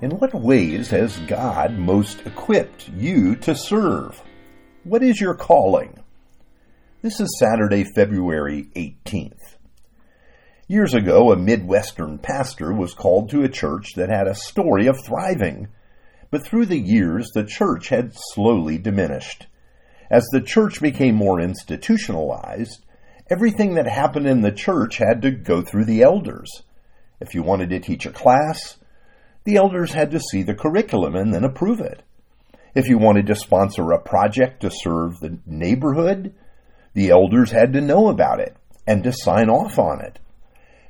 In what ways has God most equipped you to serve? What is your calling? This is Saturday, February 18th. Years ago, a Midwestern pastor was called to a church that had a story of thriving, but through the years, the church had slowly diminished. As the church became more institutionalized, everything that happened in the church had to go through the elders. If you wanted to teach a class, the elders had to see the curriculum and then approve it. If you wanted to sponsor a project to serve the neighborhood, the elders had to know about it and to sign off on it.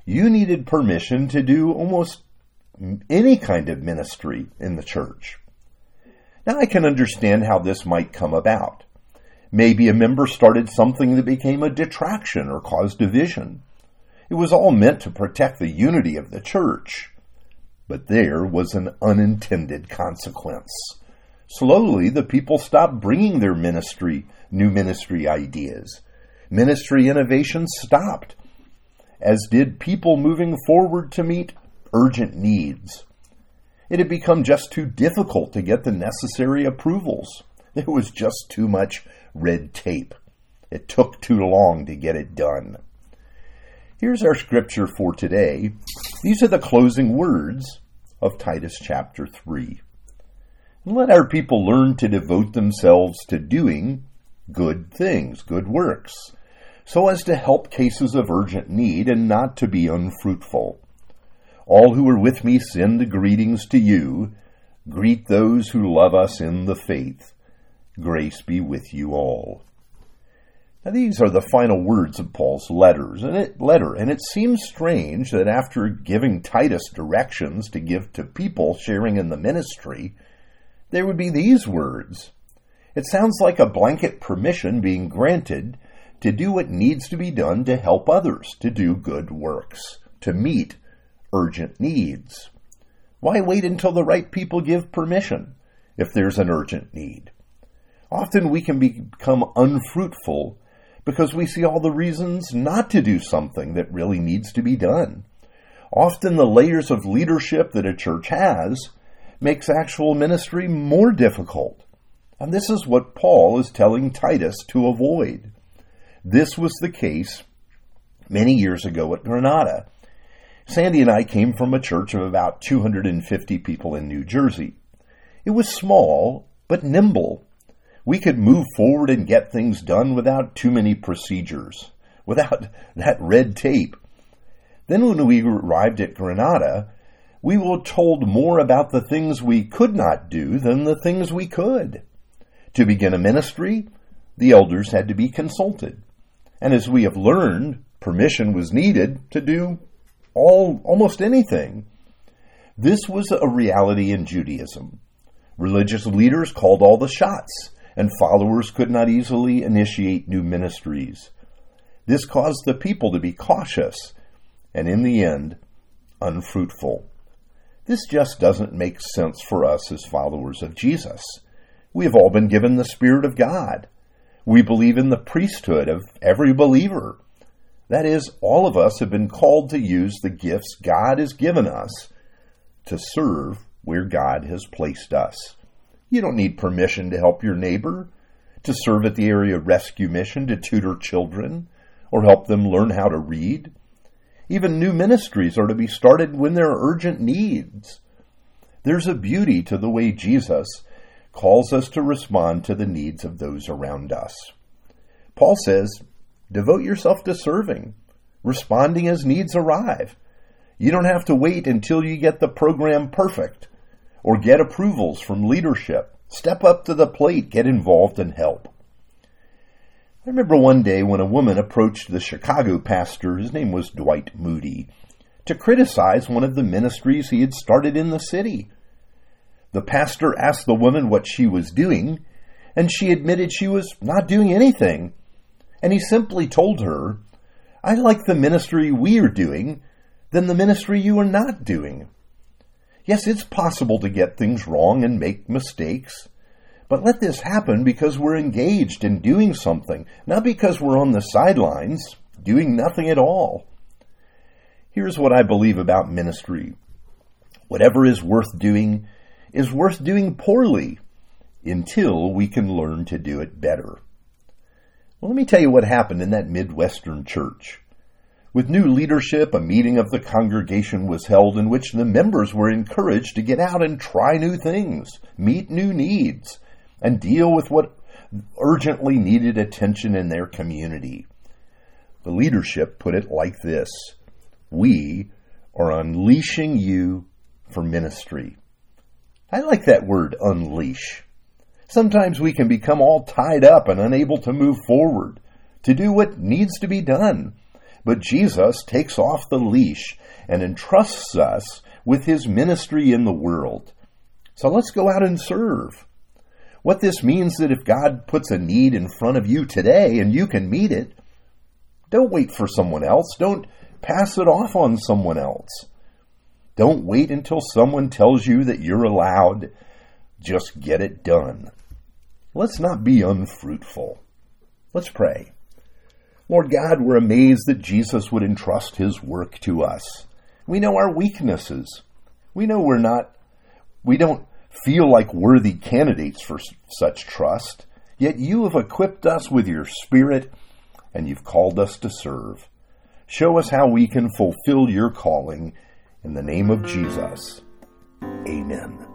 You needed permission to do almost any kind of ministry in the church. Now I can understand how this might come about. Maybe a member started something that became a detraction or caused division. It was all meant to protect the unity of the church. But there was an unintended consequence. Slowly, the people stopped bringing their ministry, new ministry ideas. Ministry innovation stopped, as did people moving forward to meet urgent needs. It had become just too difficult to get the necessary approvals. There was just too much red tape. It took too long to get it done. Here's our scripture for today. These are the closing words of Titus chapter 3. let our people learn to devote themselves to doing good things, good works, so as to help cases of urgent need and not to be unfruitful. All who are with me send the greetings to you. Greet those who love us in the faith. Grace be with you all. Now, these are the final words of Paul's letters, and it, letter, and it seems strange that after giving Titus directions to give to people sharing in the ministry, there would be these words. It sounds like a blanket permission being granted to do what needs to be done to help others to do good works, to meet urgent needs. Why wait until the right people give permission if there's an urgent need? Often we can become unfruitful because we see all the reasons not to do something that really needs to be done. Often the layers of leadership that a church has makes actual ministry more difficult. And this is what Paul is telling Titus to avoid. This was the case many years ago at Granada. Sandy and I came from a church of about 250 people in New Jersey. It was small, but nimble we could move forward and get things done without too many procedures, without that red tape. Then, when we arrived at Granada, we were told more about the things we could not do than the things we could. To begin a ministry, the elders had to be consulted. And as we have learned, permission was needed to do all almost anything. This was a reality in Judaism. Religious leaders called all the shots and followers could not easily initiate new ministries. This caused the people to be cautious and, in the end, unfruitful. This just doesn't make sense for us as followers of Jesus. We have all been given the Spirit of God. We believe in the priesthood of every believer. That is, all of us have been called to use the gifts God has given us to serve where God has placed us. You don't need permission to help your neighbor, to serve at the area rescue mission, to tutor children, or help them learn how to read. Even new ministries are to be started when there are urgent needs. There's a beauty to the way Jesus calls us to respond to the needs of those around us. Paul says, devote yourself to serving, responding as needs arrive. You don't have to wait until you get the program perfect or get approvals from leadership. Step up to the plate, get involved, and help. I remember one day when a woman approached the Chicago pastor, his name was Dwight Moody, to criticize one of the ministries he had started in the city. The pastor asked the woman what she was doing, and she admitted she was not doing anything. And he simply told her, I like the ministry we are doing than the ministry you are not doing. Yes, it's possible to get things wrong and make mistakes. But let this happen because we're engaged in doing something, not because we're on the sidelines doing nothing at all. Here's what I believe about ministry Whatever is worth doing is worth doing poorly until we can learn to do it better. Well, let me tell you what happened in that Midwestern church. With new leadership, a meeting of the congregation was held in which the members were encouraged to get out and try new things, meet new needs, and deal with what urgently needed attention in their community. The leadership put it like this We are unleashing you for ministry. I like that word, unleash. Sometimes we can become all tied up and unable to move forward, to do what needs to be done. But Jesus takes off the leash and entrusts us with his ministry in the world. So let's go out and serve. What this means is that if God puts a need in front of you today and you can meet it, don't wait for someone else. Don't pass it off on someone else. Don't wait until someone tells you that you're allowed. Just get it done. Let's not be unfruitful. Let's pray. Lord God, we're amazed that Jesus would entrust his work to us. We know our weaknesses. We know we're not, we don't feel like worthy candidates for such trust, yet you have equipped us with your Spirit and you've called us to serve. Show us how we can fulfill your calling. In the name of Jesus, amen.